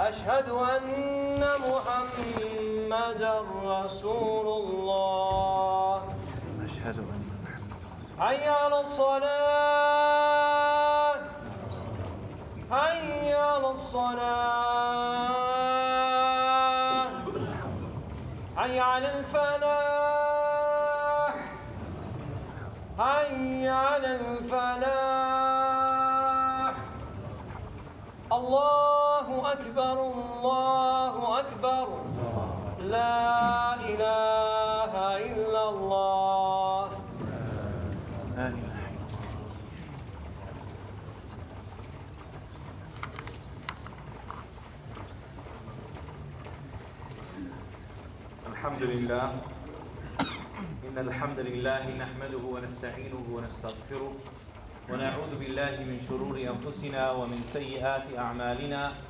أشهد أن محمدا رسول الله. أشهد أن حي على الصلاة. حي على الصلاة. لا إله إلا الله. الحمد لله إن الحمد لله نحمده ونستعينه ونستغفره ونعوذ بالله من شرور أنفسنا ومن سيئات أعمالنا.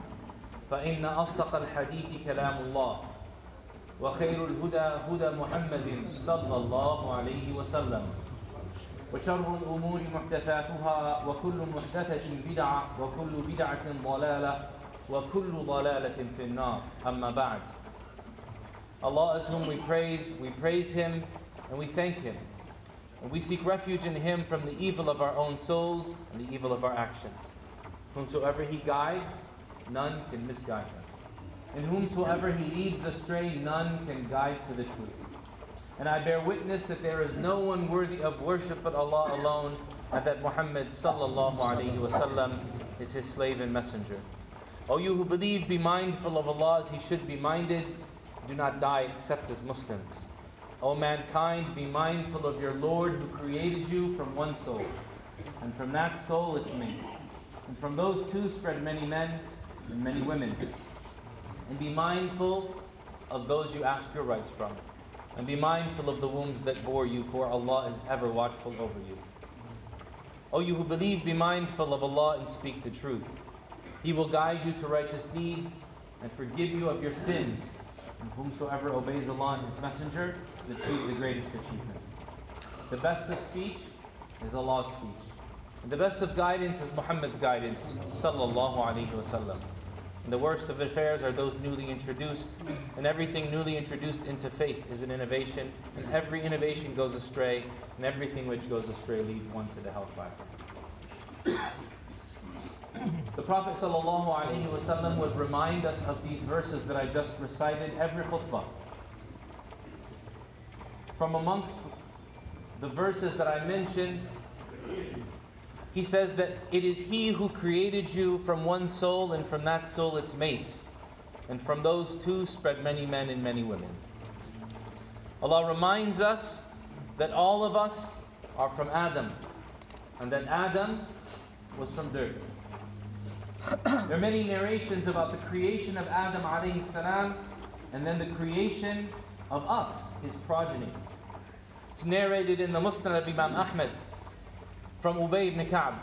فإن أصدق الحديث كلام الله وخير الهدى هدى محمد صلى الله عليه وسلم وشر الأمور محدثاتها وكل محدثة بدعة وكل بدعة ضلالة وكل ضلالة في النار أما بعد Allah is whom we praise, we praise Him and we thank Him. And we seek refuge in Him from the evil of our own souls and the evil of our actions. Whomsoever He guides, none can misguide him. And whomsoever He leads astray, none can guide to the truth. And I bear witness that there is no one worthy of worship but Allah alone, and that Muhammad sallallahu alaihi wasallam is His slave and messenger. O you who believe, be mindful of Allah as He should be minded. Do not die except as Muslims. O mankind, be mindful of your Lord who created you from one soul, and from that soul its mate. And from those two spread many men and many women. And be mindful of those you ask your rights from. And be mindful of the wombs that bore you, for Allah is ever watchful over you. O you who believe, be mindful of Allah and speak the truth. He will guide you to righteous deeds and forgive you of your sins. And whomsoever obeys Allah and His Messenger has achieved the greatest achievement. The best of speech is Allah's speech. And the best of guidance is Muhammad's guidance, sallallahu alaihi wasallam. And the worst of affairs are those newly introduced. And everything newly introduced into faith is an innovation. And every innovation goes astray. And everything which goes astray leads one to the hellfire. The Prophet ﷺ would remind us of these verses that I just recited every khutbah. From amongst the verses that I mentioned, he says that it is He who created you from one soul, and from that soul its mate. And from those two spread many men and many women. Allah reminds us that all of us are from Adam, and that Adam was from dirt. There are many narrations about the creation of Adam alayhi salam and then the creation of us, his progeny. It's narrated in the Musnad of Imam Ahmad from Ubay ibn Ka'b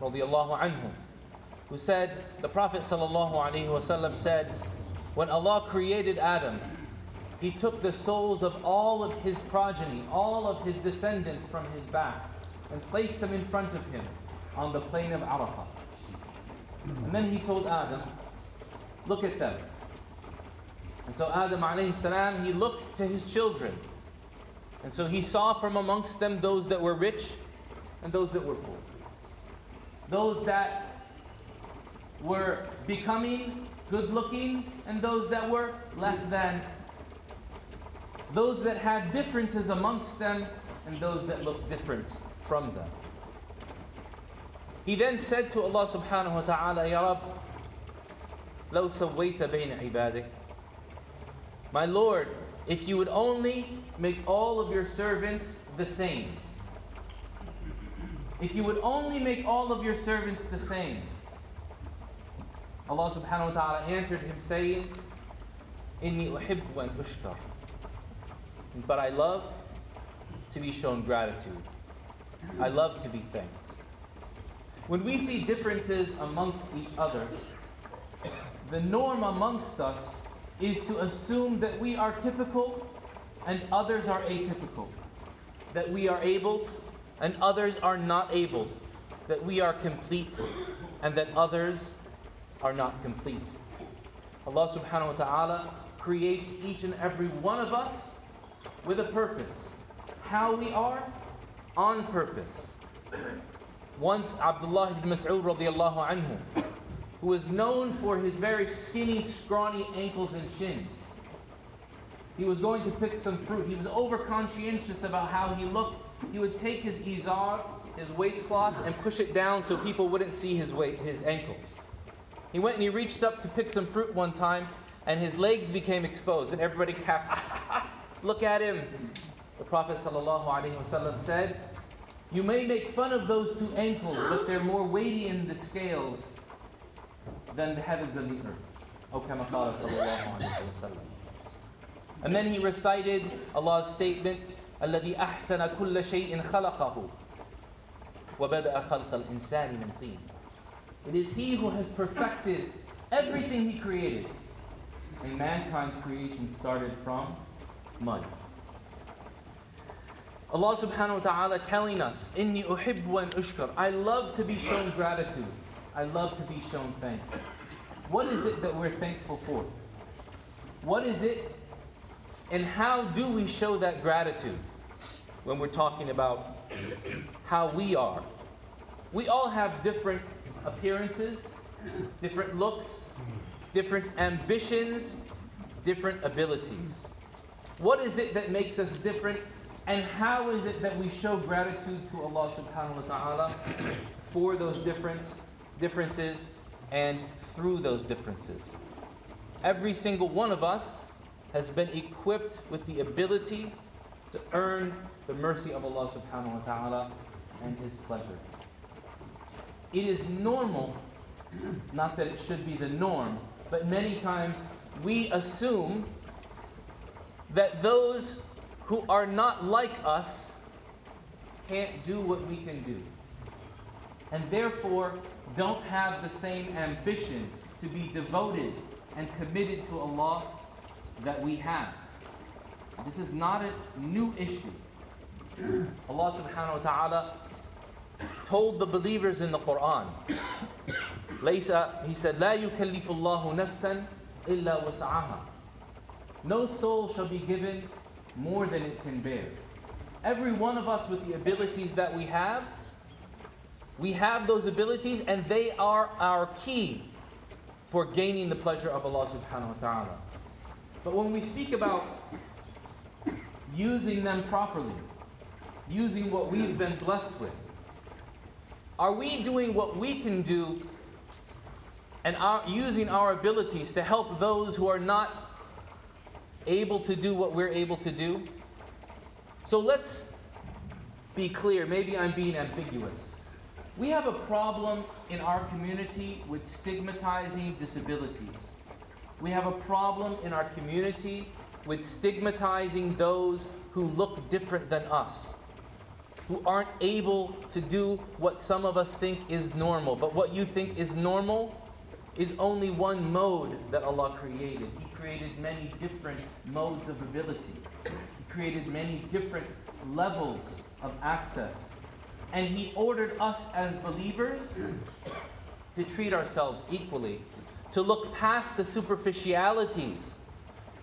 radiallahu who said, the Prophet said, when Allah created Adam, He took the souls of all of his progeny, all of his descendants from his back, and placed them in front of him on the plain of Arafah. And then He told Adam, Look at them. And so Adam alayhi he looked to his children. And so he saw from amongst them those that were rich and those that were poor. Those that were becoming good looking and those that were less than. Those that had differences amongst them and those that looked different from them. He then said to Allah subhanahu wa ta'ala, Ya Rab, لو سويت بين عبادك My Lord, if you would only make all of your servants the same. If you would only make all of your servants the same. Allah subhanahu wa ta'ala answered him saying, Inni uhibbu an ushkar. But I love to be shown gratitude. I love to be thanked. When we see differences amongst each other, the norm amongst us is to assume that we are typical and others are atypical, that we are abled and others are not abled, that we are complete and that others are not complete. Allah subhanahu wa ta'ala creates each and every one of us with a purpose. How we are, on purpose. Once Abdullah ibn Mas'ud radiallahu anhu, who was known for his very skinny, scrawny ankles and shins. He was going to pick some fruit. He was over conscientious about how he looked he would take his izar, his waistcloth, and push it down so people wouldn't see his, weight, his ankles. He went and he reached up to pick some fruit one time, and his legs became exposed, and everybody capped, look at him. The Prophet ﷺ said, You may make fun of those two ankles, but they're more weighty in the scales than the heavens and the earth. O kama qala. And then he recited Allah's statement, الذي أحسن كل شيء خلقه وبدأ خلق الإنسان من طين. It is He who has perfected everything He created. And mankind's creation started from mud. Allah subhanahu wa ta'ala telling us, إِنِّي أُحِبُّ أَنْ أُشْكَرُ I love to be shown gratitude. I love to be shown thanks. What is it that we're thankful for? What is it and how do we show that gratitude When we're talking about how we are? We all have different appearances, different looks, different ambitions, different abilities. What is it that makes us different? And how is it that we show gratitude to Allah subhanahu wa ta'ala for those different differences and through those differences? Every single one of us has been equipped with the ability to earn the mercy of Allah subhanahu wa ta'ala and His pleasure. It is normal, not that it should be the norm, but many times we assume that those who are not like us can't do what we can do. And therefore don't have the same ambition to be devoted and committed to Allah that we have. This is not a new issue. Allah subhanahu wa ta'ala told the believers in the Quran, Laysa, He said, لا يكلف الله نفسا إلا وسعها. No soul shall be given more than it can bear. Every one of us with the abilities that we have, we have those abilities and they are our key for gaining the pleasure of Allah subhanahu wa ta'ala. But when we speak about using them properly, using what we've been blessed with, are we doing what we can do and using our abilities to help those who are not able to do what we're able to do? So let's be clear. Maybe I'm being ambiguous. We have a problem in our community with stigmatizing disabilities. We have a problem in our community with stigmatizing those who look different than us. Who aren't able to do what some of us think is normal. But what you think is normal is only one mode that Allah created. He created many different modes of ability, He created many different levels of access. And He ordered us as believers to treat ourselves equally, to look past the superficialities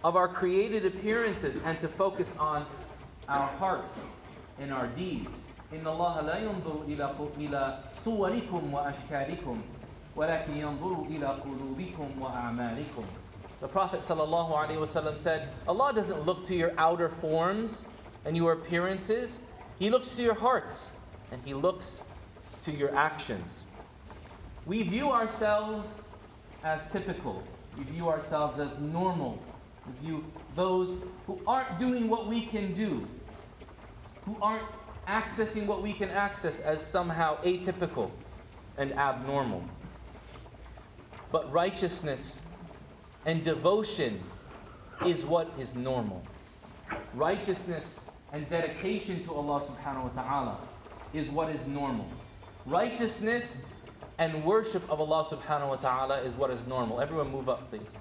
of our created appearances and to focus on our hearts and our deeds. إن الله لا ينظر إلى إلى صوركم وأشكالكم ولكن ينظر إلى قلوبكم وأعمالكم. The Prophet ﷺ said, Allah doesn't look to your outer forms and your appearances. He looks to your hearts and He looks to your actions. We view ourselves as typical. We view ourselves as normal. We view those who aren't doing what we can do, who aren't accessing what we can access as somehow atypical and abnormal. But righteousness and devotion is what is normal. Righteousness and dedication to Allah subhanahu wa ta'ala is what is normal. Righteousness and worship of Allah subhanahu wa ta'ala is what is normal. Everyone move up, please.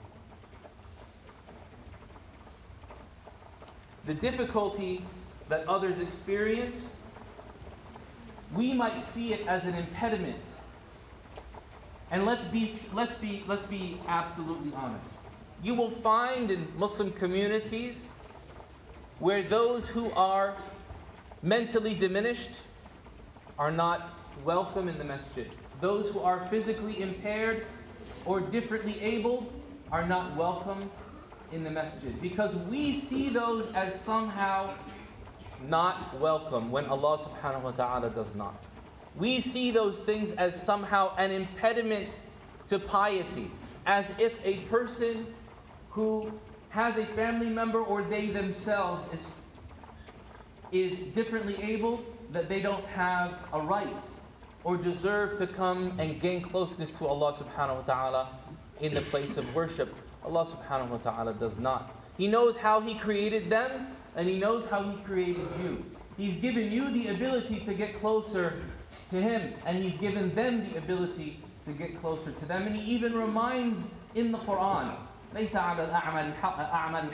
The difficulty that others experience, we might see it as an impediment. And let's be, let's be, let's be absolutely honest. You will find in Muslim communities where those who are mentally diminished are not welcome in the masjid. Those who are physically impaired or differently abled are not welcomed in the masjid because we see those as somehow not welcome when Allah subhanahu wa ta'ala does not. We see those things as somehow an impediment to piety, as if a person who has a family member or they themselves is, is differently able, that they don't have a right or deserve to come and gain closeness to Allah subhanahu wa ta'ala in the place of worship. Allah subhanahu wa ta'ala does not. He knows how He created them and He knows how He created you. He's given you the ability to get closer to Him, and He's given them the ability to get closer to them. And He even reminds in the Quran ليس على الأعمى أعمى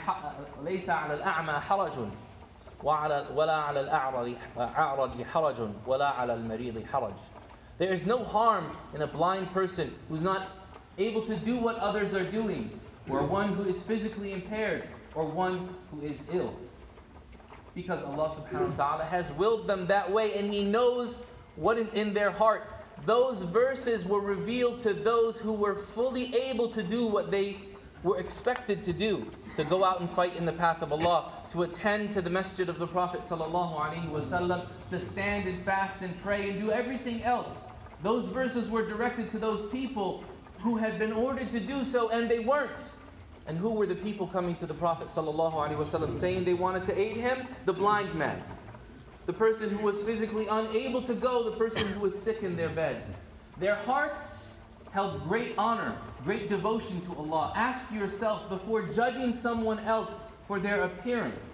ليس على الأعمى حرج وعلى ولا على الأعرج حرج ولا على المريض حرج. There is no harm in a blind person who's not able to do what others are doing, or one who is physically impaired, or one who is ill. Because Allah subhanahu wa ta'ala has willed them that way and He knows what is in their heart. Those verses were revealed to those who were fully able to do what they were expected to do to go out and fight in the path of Allah, to attend to the masjid of the Prophet wasallam, to stand and fast and pray and do everything else. Those verses were directed to those people who had been ordered to do so and they weren't. And who were the people coming to the Prophet wasallam saying they wanted to aid him? The blind man. The person who was physically unable to go, the person who was sick in their bed. Their hearts held great honor, great devotion to Allah. Ask yourself before judging someone else for their appearance,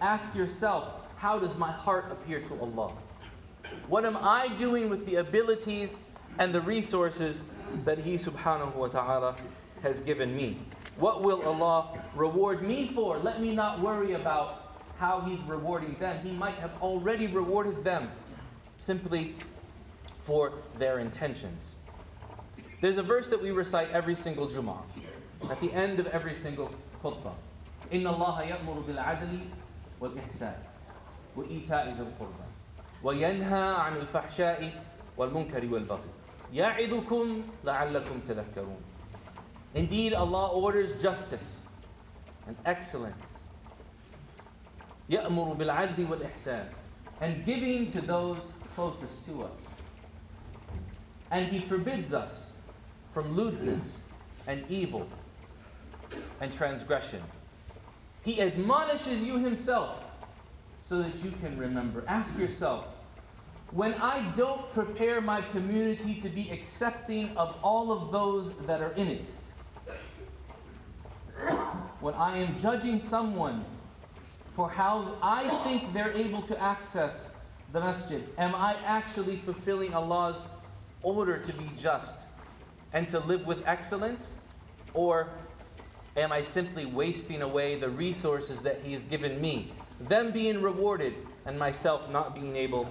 ask yourself, how does my heart appear to Allah? What am I doing with the abilities and the resources that He subhanahu wa ta'ala has given me? What will Allah reward me for? Let me not worry about how He's rewarding them. He might have already rewarded them simply for their intentions. There's a verse that we recite every single Jummah, at the end of every single khutbah. إن الله يأمر بالعدل والإحسان وإيتاء ذي القربى وينهى عن الفحشاء والمنكر والبغي يعظكم لعلكم تذكرون Indeed, Allah orders justice and excellence. يأمر بالعدل والإحسان and giving to those closest to us. And He forbids us from lewdness and evil and transgression. He admonishes you Himself so that you can remember. Ask yourself, when I don't prepare my community to be accepting of all of those that are in it, when I am judging someone for how I think they're able to access the masjid, am I actually fulfilling Allah's order to be just and to live with excellence? Or am I simply wasting away the resources that He has given me, them being rewarded, and myself not being able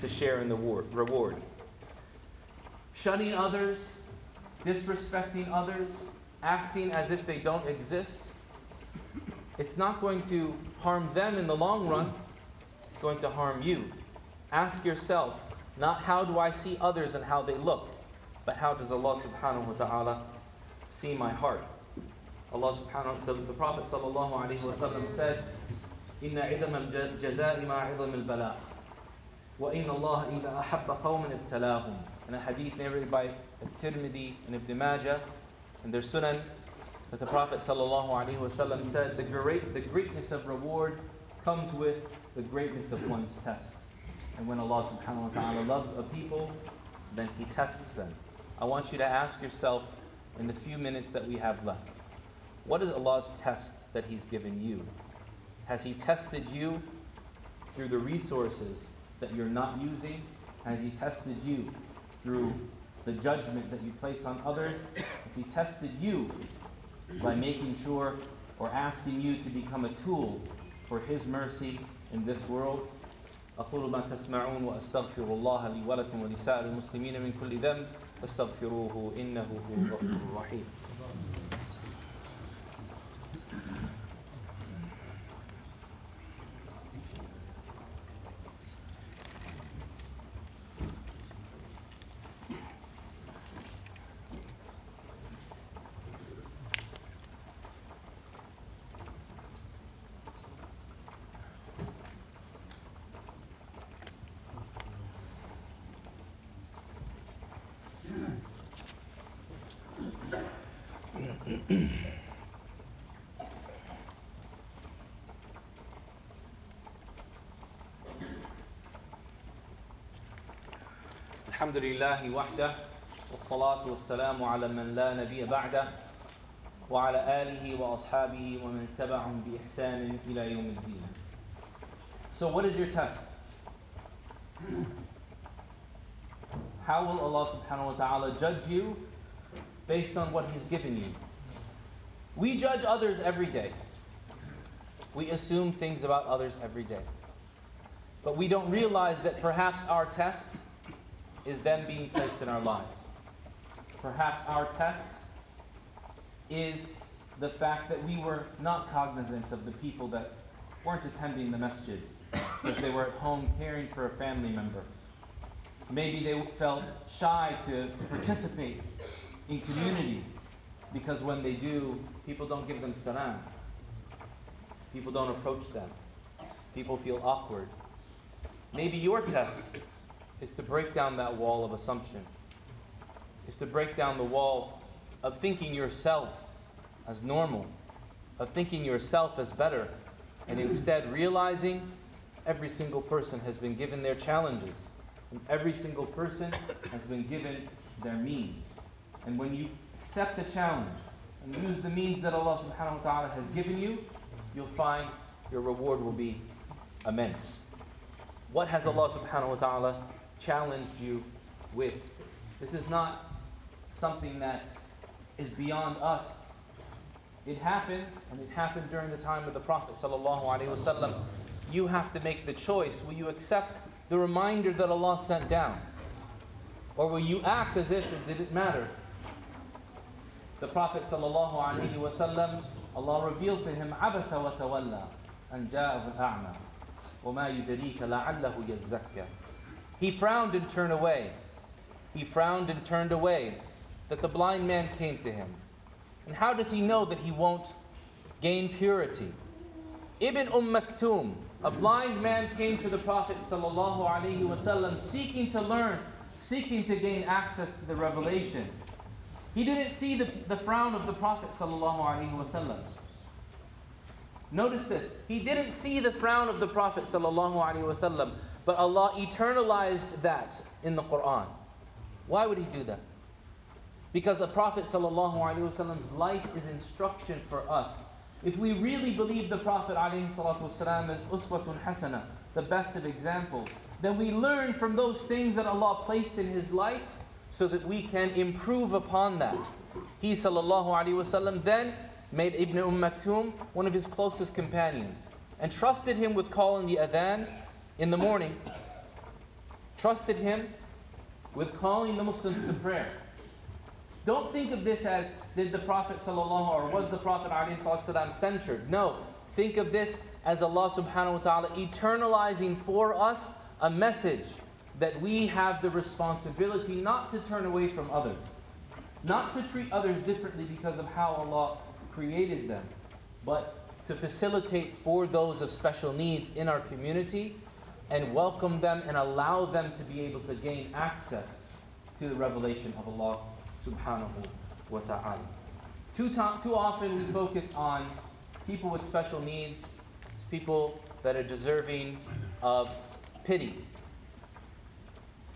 to share in the reward? Shunning others, disrespecting others, acting as if they don't exist, it's not going to harm them in the long run, it's going to harm you. Ask yourself, not how do I see others and how they look, but how does Allah subhanahu wa ta'ala see my heart? Allah subhanahu wa ta'ala, the Prophet sallallahu alayhi wa sallam said, إن عظم الجزاء مع عظم البلاء وإن الله إذا أحب قوما ابتلاهم In a hadith narrated by Tirmidhi and Ibn Majah in their Sunan, that the Prophet wasallam said, the, great, the greatness of reward comes with the greatness of one's test. And when Allah subhanahu wa ta'ala loves a people, then He tests them. I want you to ask yourself in the few minutes that we have left, what is Allah's test that He's given you? Has He tested you through the resources that you're not using? Has He tested you through the judgment that you place on others? Has He tested you by making sure or asking you to become a tool for His mercy in this world. أقول ما تسمعون وأستغفر الله لي ولكم ولسائر المسلمين من كل ذنب فاستغفروه إنه هو الغفور الرحيم الحمد لله وحده والصلاة والسلام على من لا نبي بعده وعلى آله وأصحابه ومن تبعهم بإحسان إلى يوم الدين. So what is your test? How will Allah subhanahu wa ta'ala judge you based on what He's given you? We judge others every day. We assume things about others every day. But we don't realize that perhaps our test is then being placed in our lives. Perhaps our test is the fact that we were not cognizant of the people that weren't attending the masjid because they were at home caring for a family member. Maybe they felt shy to participate in community because when they do, people don't give them salam. People don't approach them. People feel awkward. Maybe your test is to break down that wall of assumption, is to break down the wall of thinking yourself as normal, of thinking yourself as better, and instead realizing every single person has been given their challenges, and every single person has been given their means. And when you accept the challenge and use the means that Allah subhanahu wa ta'ala has given you, you'll find your reward will be immense. What has Allah subhanahu wa ta'ala challenged you with. This is not something that is beyond us. It happens, and it happened during the time of the Prophet wasallam. You have to make the choice: will you accept the reminder that Allah sent down, or will you act as if it didn't matter? The Prophet wasallam, Allah revealed to him, "Abasa wa tawalla, an yazzakka." he frowned and turned away. He frowned and turned away that the blind man came to him. And how does he know that he won't gain purity? Ibn Umm Maktoum, a blind man came to the Prophet ﷺ seeking to learn, seeking to gain access to the revelation. He didn't see the, the frown of the Prophet ﷺ. Notice this. He didn't see the frown of the Prophet ﷺ. But Allah eternalized that in the Quran. Why would He do that? Because the Prophet ﷺ's life is instruction for us. If we really believe the Prophet ﷺ is uswatun hasana, the best of examples, then we learn from those things that Allah placed in his life so that we can improve upon that. He wasallam then made Ibn Umm Maktoum one of his closest companions and trusted him with calling the adhan in the morning. Trusted him with calling the Muslims to prayer. Don't think of this as did the Prophet sallallahu or was the Prophet ﷺ censured. No, think of this as Allah subhanahu wa ta'ala eternalizing for us a message that we have the responsibility not to turn away from others, not to treat others differently because of how Allah created them, but to facilitate for those of special needs in our community and welcome them and allow them to be able to gain access to the revelation of Allah subhanahu wa ta'ala. Too, to- too often we focus on people with special needs, people that are deserving of pity.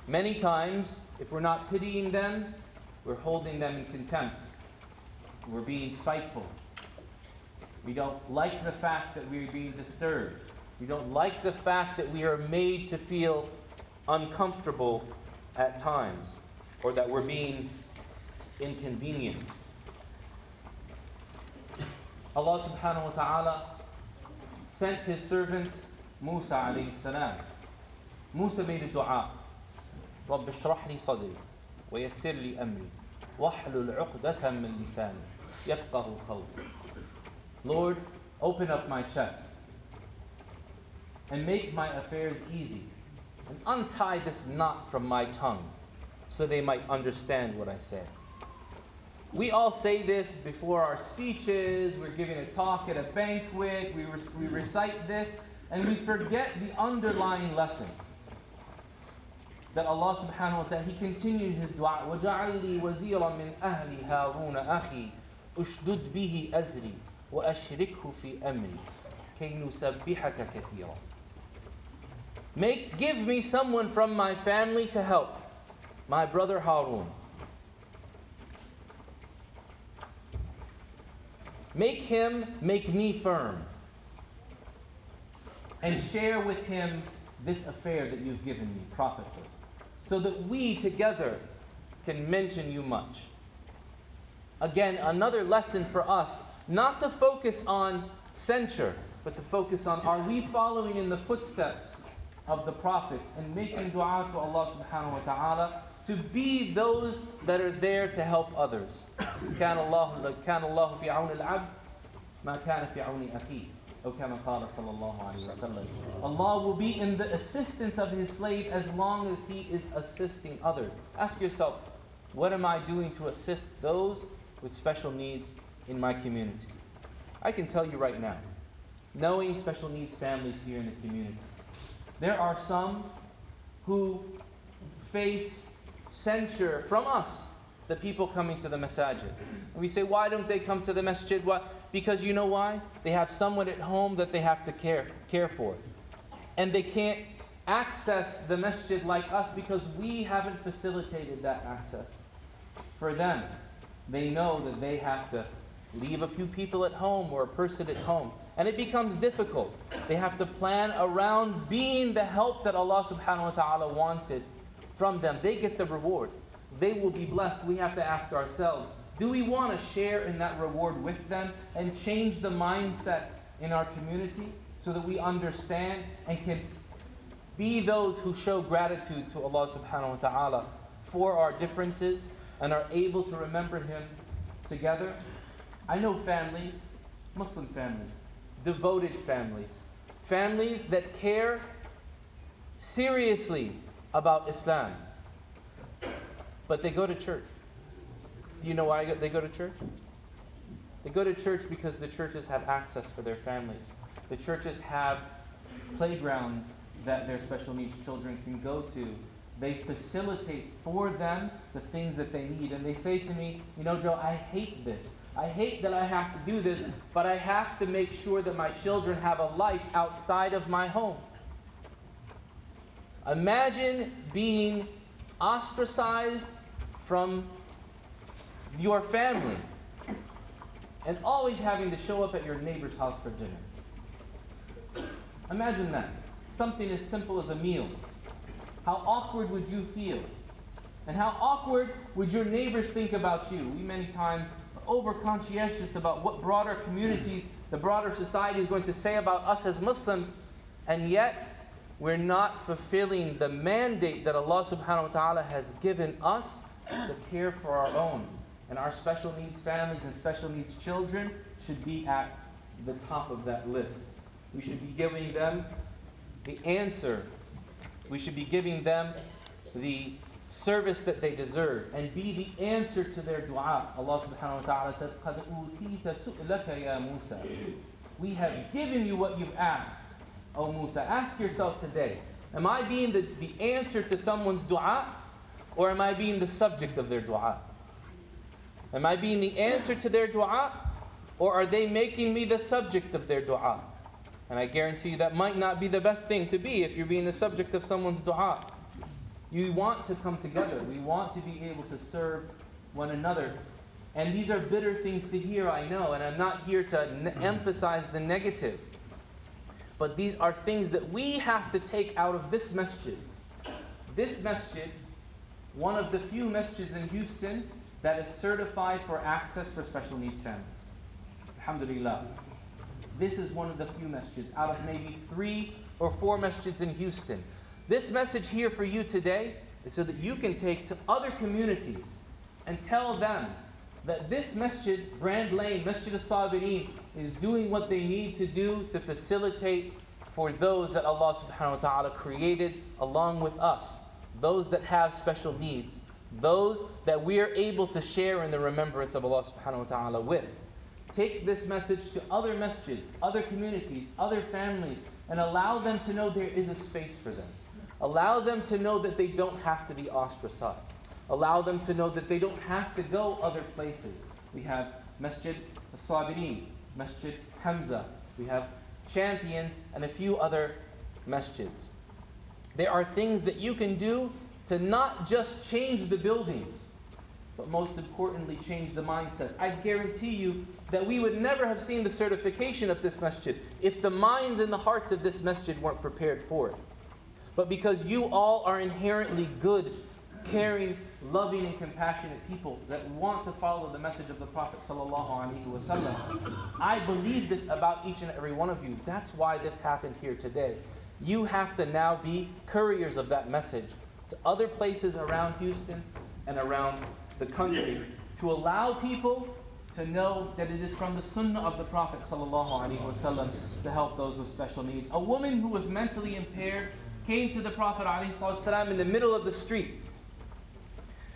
Many times, if we're not pitying them, we're holding them in contempt. We're being spiteful. We don't like the fact that we're being disturbed. We don't like the fact that we are made to feel uncomfortable at times or that we're being inconvenienced. Allah subhanahu wa ta'ala sent his servant Musa alayhi salam. Musa made a dua. رب اشرح لي صدري ويسر لي أمري واحلل عقدة من لساني يفقه قولي Lord, open up my chest and make my affairs easy and untie this knot from my tongue so they might understand what I say. We all say this before our speeches, we're giving a talk at a banquet, we, re- we recite this, and we forget the underlying lesson. That Allah subhanahu wa ta'ala, He continued His dua, وَجَعَلْ لِي وَزِيرًا مِنْ أَهْلِ هَارُونَ أَخِي أُشْدُدْ بِهِ أَزْرِي وَأَشْرِكْهُ فِي أَمْرِي كَيْ نُسَبِّحَكَ كَثِيرًا Make, give me someone from my family to help. My brother Harun. Make him make me firm. And share with him this affair that you've given me, prophethood. So that we together can mention you much. Again, another lesson for us not to focus on censure, but to focus on are we following in the footsteps of the prophets and making dua to Allah subhanahu wa ta'ala to be those that are there to help others. كان الله كان الله في عون العبد ما كان في عون أخيه أو كما قال صلى الله عليه وسلم. Allah will be in the assistance of His slave as long as He is assisting others. Ask yourself, what am I doing to assist those with special needs in my community? I can tell you right now, knowing special needs families here in the community, there are some who face censure from us, the people coming to the masajid. And we say, why don't they come to the masjid? Why? Because you know why? They have someone at home that they have to care, care for. And they can't access the masjid like us because we haven't facilitated that access for them. They know that they have to leave a few people at home or a person at home. And it becomes difficult. They have to plan around being the help that Allah subhanahu wa ta'ala wanted from them. They get the reward. They will be blessed. We have to ask ourselves do we want to share in that reward with them and change the mindset in our community so that we understand and can be those who show gratitude to Allah subhanahu wa ta'ala for our differences and are able to remember Him together? I know families, Muslim families, devoted families, families that care seriously about Islam, but they go to church. Do you know why they go to church? They go to church because the churches have access for their families. The churches have playgrounds that their special needs children can go to. They facilitate for them the things that they need. And they say to me, You know, Joe, I hate this. I hate that I have to do this, but I have to make sure that my children have a life outside of my home. Imagine being ostracized from your family and always having to show up at your neighbor's house for dinner. Imagine that. Something as simple as a meal. how awkward would you feel? And how awkward would your neighbors think about you? We many times over conscientious about what broader communities, the broader society is going to say about us as Muslims, and yet we're not fulfilling the mandate that Allah subhanahu wa ta'ala has given us to care for our own. And our special needs families and special needs children should be at the top of that list. We should be giving them the answer. We should be giving them the service that they deserve and be the answer to their dua. Allah subhanahu wa ta'ala said, قَدْ أُوتِيتَ سُؤْلَكَ يَا مُوسَى We have given you what you've asked, O Musa. Ask yourself today, am I being the, the answer to someone's dua or am I being the subject of their dua? Am I being the answer to their dua or are they making me the subject of their dua? And I guarantee you that might not be the best thing to be if you're being the subject of someone's dua. You want to come together. We want to be able to serve one another. And these are bitter things to hear, I know, and I'm not here to ne- mm. emphasize the negative. But these are things that we have to take out of this masjid. This masjid, one of the few masjids in Houston that is certified for access for special needs families. Alhamdulillah. This is one of the few masjids out of maybe three or four masjids in Houston. This message here for you today is so that you can take to other communities and tell them that this masjid, Brand Lane, Masjid al-Sabirin, is doing what they need to do to facilitate for those that Allah subhanahu wa ta'ala created along with us, those that have special needs, those that we are able to share in the remembrance of Allah subhanahu wa ta'ala with. Take this message to other masjids, other communities, other families, and allow them to know there is a space for them. Allow them to know that they don't have to be ostracized. Allow them to know that they don't have to go other places. We have Masjid al-Sabirin, Masjid Hamza, we have Champions, and a few other masjids. There are things that you can do to not just change the buildings, but most importantly, change the mindsets. I guarantee you that we would never have seen the certification of this masjid if the minds and the hearts of this masjid weren't prepared for it. But because you all are inherently good, caring, loving, and compassionate people that want to follow the message of the Prophet I believe this about each and every one of you. That's why this happened here today. You have to now be couriers of that message to other places around Houston and around the country to allow people to know that it is from the sunnah of the Prophet ﷺ to help those with special needs. A woman who was mentally impaired came to the Prophet ﷺ in the middle of the street.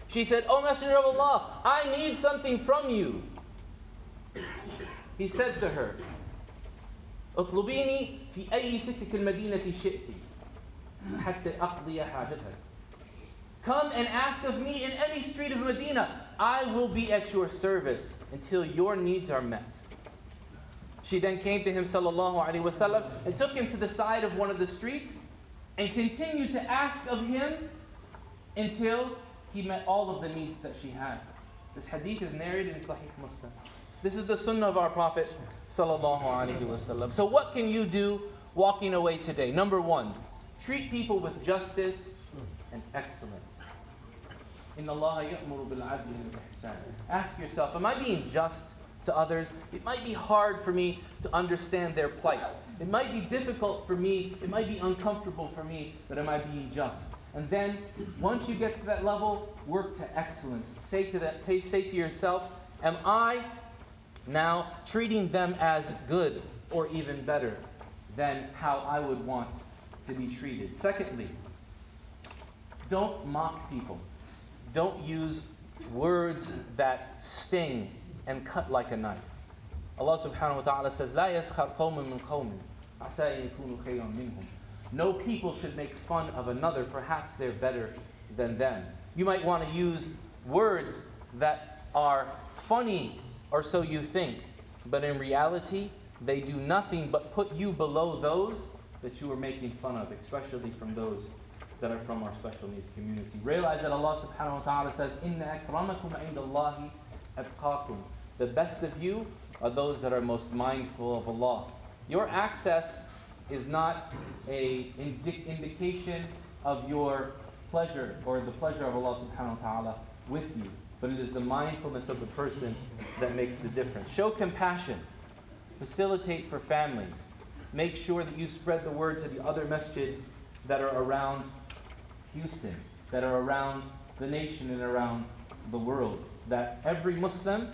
She said, O Messenger of Allah, I need something from you. He said to her, اطلبيني في أي سكة المدينة شئت حتى أقضي حاجتك. Come and ask of me in any street of Medina. I will be at your service until your needs are met. She then came to him sallallahu alaihi wasallam and took him to the side of one of the streets and continued to ask of him until he met all of the needs that she had. This hadith is narrated in Sahih Muslim. This is the sunnah of our Prophet. So what can you do walking away today? Number one, treat people with justice and excellence. Ask yourself, am I being just to others? It might be hard for me to understand their plight. It might be difficult for me, it might be uncomfortable for me, but am I being just? And then, once you get to that level, work to excellence. Say to, that, say to yourself, am I now treating them as good or even better than how I would want to be treated? Secondly, don't mock people. Don't use words that sting and cut like a knife. Allah subhanahu wa ta'ala says, لا يسخر قوم من قوم عسى أن يكونوا خيرا منهم. No people should make fun of another, perhaps they're better than them. You might want to use words that are funny, or so you think, but in reality, they do nothing but put you below those that you are making fun of, especially from those that are from our special needs community. Realize that Allah subhanahu wa ta'ala says, Inna akramakum indallahi atqakum. The best of you are those that are most mindful of Allah. Your access is not a indi- indication of your pleasure or the pleasure of Allah subhanahu wa ta'ala with you, but it is the mindfulness of the person that makes the difference. Show compassion, facilitate for families, make sure that you spread the word to the other masjids that are around Houston, that are around the nation and around the world, that every Muslim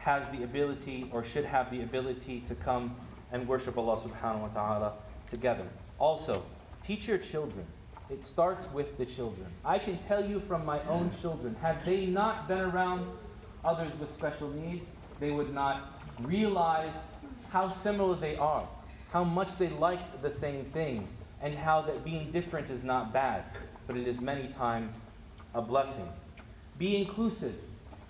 has the ability or should have the ability to come and worship Allah subhanahu wa ta'ala together. Also, teach your children. It starts with the children. I can tell you from my own children, had they not been around others with special needs, they would not realize how similar they are, how much they like the same things, and how that being different is not bad, but it is many times a blessing. Be inclusive.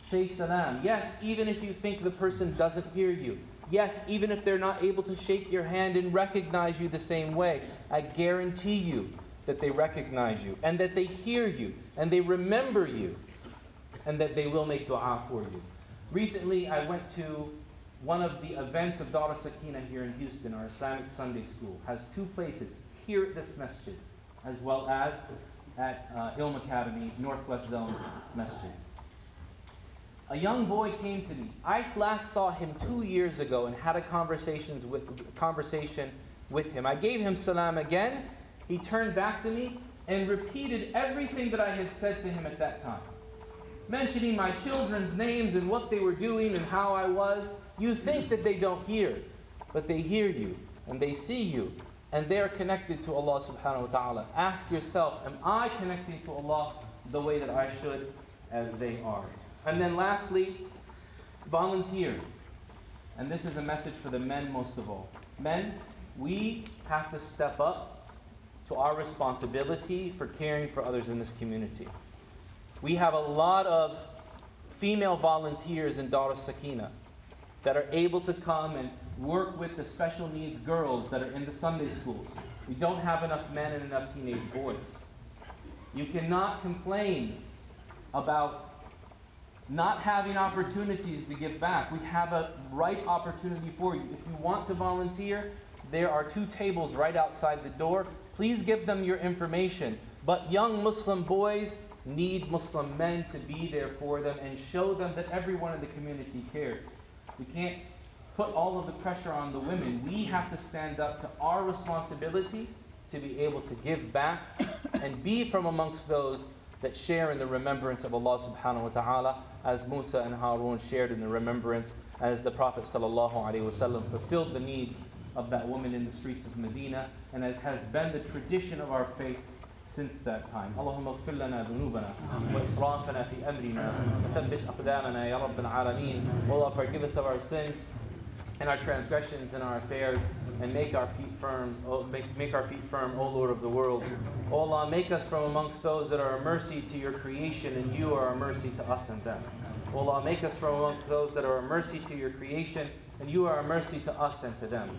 Say salam. Yes, even if you think the person doesn't hear you. Yes, even if they're not able to shake your hand and recognize you the same way. I guarantee you that they recognize you and that they hear you and they remember you and that they will make dua for you. Recently, I went to one of the events of Dar Sakina here in Houston, our Islamic Sunday school, has two places here at this masjid, as well as at uh, Ilm Academy, Northwest Zone Masjid. A young boy came to me. I last saw him two years ago and had a conversation with, conversation with him. I gave him salam again. He turned back to me and repeated everything that I had said to him at that time, mentioning my children's names and what they were doing and how I was. You think that they don't hear, but they hear you and they see you and they are connected to Allah subhanahu wa ta'ala. Ask yourself, am I connecting to Allah the way that I should as they are? And then lastly, volunteer. And this is a message for the men most of all. Men, we have to step up to our responsibility for caring for others in this community. We have a lot of female volunteers in Dar es Sakina that are able to come and work with the special needs girls that are in the Sunday schools. We don't have enough men and enough teenage boys. You cannot complain about not having opportunities to give back. We have a right opportunity for you. If you want to volunteer, there are two tables right outside the door. Please give them your information. But young Muslim boys need Muslim men to be there for them and show them that everyone in the community cares. We can't put all of the pressure on the women. We have to stand up to our responsibility to be able to give back and be from amongst those that share in the remembrance of Allah subhanahu wa ta'ala as Musa and Harun shared in the remembrance as the Prophet sallallahu alaihi wasallam fulfilled the needs of that woman in the streets of Medina and as has been the tradition of our faith since that time. اللهم اغفر لنا ذنوبنا وإسرافنا في أمرنا وثبت أقدامنا يا رب العالمين. Oh Allah, forgive us of our sins and our transgressions and our affairs and make our feet firm, oh, make, make our feet firm, O Lord of the world. O Allah, make us from amongst those that are a mercy to your creation and you are a mercy to us and them. O Allah, make us from amongst those that are a mercy to your creation and you are a mercy to us and to them.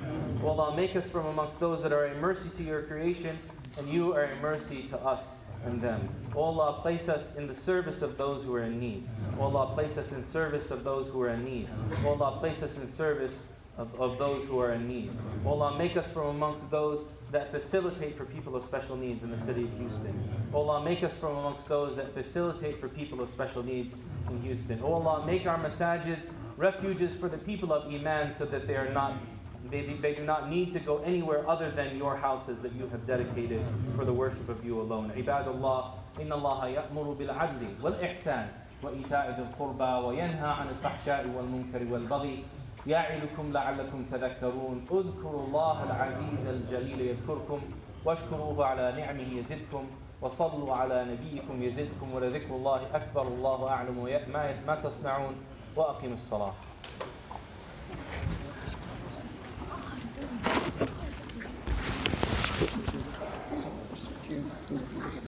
O Allah, make us from amongst those that are a mercy to your creation and you are a mercy to us and them. O Allah, place us in the service of those who are in need. O Allah, place us in service of those who are in need. O Allah, place us in service of, of those who are in need. O Allah, make us from amongst those that facilitate for people of special needs in the city of Houston. O Allah, make us from amongst those that facilitate for people of special needs in Houston. O Allah, make our masajids refuges for the people of Iman so that they are not they, they do not need to go anywhere other than your houses that you have dedicated for the worship of you alone. عباد الله إن الله يأمر بالعدل والإحسان وإيتاء ذي القربى وينهى عن الفحشاء والمنكر والبغي يعظكم لعلكم تذكرون اذكروا الله العزيز الجليل يذكركم واشكروه على نعمه يزدكم وصلوا على نبيكم يزدكم ولذكر الله أكبر الله أعلم ما تصنعون وأقم الصلاة